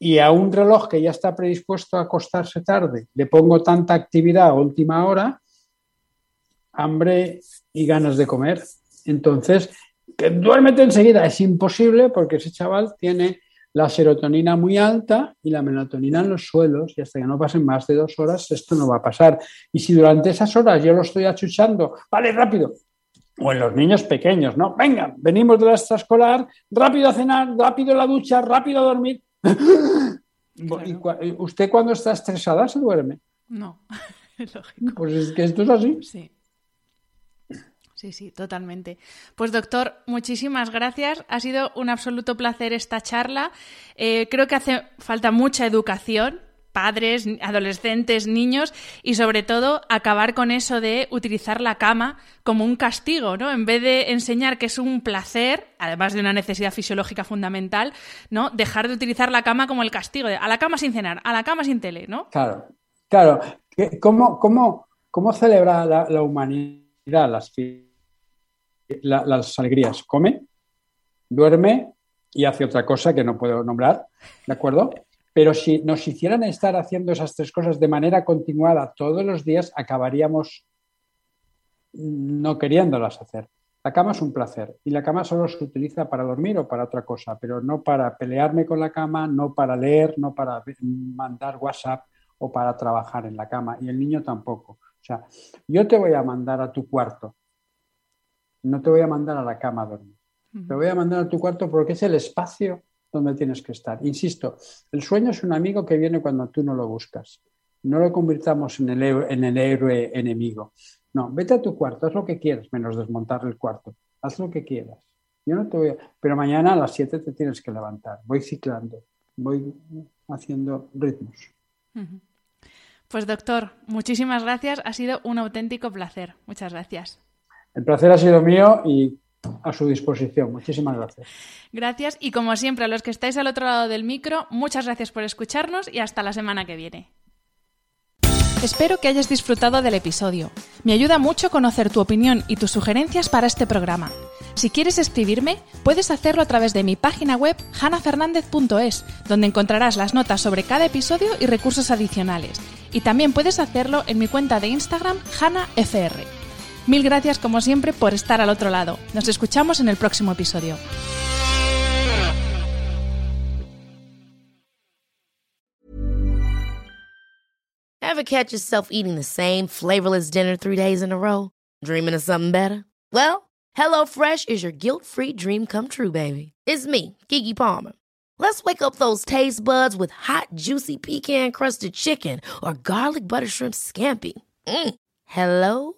Y a un reloj que ya está predispuesto a acostarse tarde, le pongo tanta actividad a última hora, hambre y ganas de comer. Entonces, que duérmete enseguida. Es imposible porque ese chaval tiene la serotonina muy alta y la melatonina en los suelos y hasta que no pasen más de dos horas esto no va a pasar. Y si durante esas horas yo lo estoy achuchando, vale, rápido, o en los niños pequeños, ¿no? Venga, venimos de la extraescolar, rápido a cenar, rápido a la ducha, rápido a dormir. (laughs) ¿Usted cuando está estresada se duerme? No, es (laughs) lógico. Pues es que esto es así. Sí. Sí, sí, totalmente. Pues doctor, muchísimas gracias. Ha sido un absoluto placer esta charla. Eh, creo que hace falta mucha educación padres, adolescentes, niños y sobre todo acabar con eso de utilizar la cama como un castigo, ¿no? En vez de enseñar que es un placer, además de una necesidad fisiológica fundamental, ¿no? Dejar de utilizar la cama como el castigo, de a la cama sin cenar, a la cama sin tele, ¿no? Claro, claro. ¿Cómo, cómo, cómo celebra la, la humanidad las fiestas? Las alegrías. Come, duerme y hace otra cosa que no puedo nombrar, ¿de acuerdo? Pero si nos hicieran estar haciendo esas tres cosas de manera continuada todos los días, acabaríamos no queriéndolas hacer. La cama es un placer y la cama solo se utiliza para dormir o para otra cosa, pero no para pelearme con la cama, no para leer, no para mandar WhatsApp o para trabajar en la cama y el niño tampoco. O sea, yo te voy a mandar a tu cuarto no te voy a mandar a la cama a dormir. Te voy a mandar a tu cuarto porque es el espacio donde tienes que estar. Insisto, el sueño es un amigo que viene cuando tú no lo buscas. No lo convirtamos en el, en el héroe enemigo. No, vete a tu cuarto, haz lo que quieras, menos desmontar el cuarto. Haz lo que quieras. Yo no te voy a... Pero mañana a las 7 te tienes que levantar. Voy ciclando, voy haciendo ritmos. Pues doctor, muchísimas gracias. Ha sido un auténtico placer. Muchas gracias. El placer ha sido mío y a su disposición. Muchísimas gracias. Gracias y como siempre a los que estáis al otro lado del micro, muchas gracias por escucharnos y hasta la semana que viene. Espero que hayas disfrutado del episodio. Me ayuda mucho conocer tu opinión y tus sugerencias para este programa. Si quieres escribirme, puedes hacerlo a través de mi página web hanafernandez.es, donde encontrarás las notas sobre cada episodio y recursos adicionales. Y también puedes hacerlo en mi cuenta de Instagram hanafr. Mil gracias como siempre por estar al otro lado. Nos escuchamos en el próximo episodio. Ever catch yourself eating the same flavorless dinner three days in a row? Dreaming of something better? Well, HelloFresh is your guilt-free dream come true, baby. It's me, Kiki Palmer. Let's wake up those taste buds with hot, juicy pecan-crusted chicken or garlic butter shrimp scampi. Mm. Hello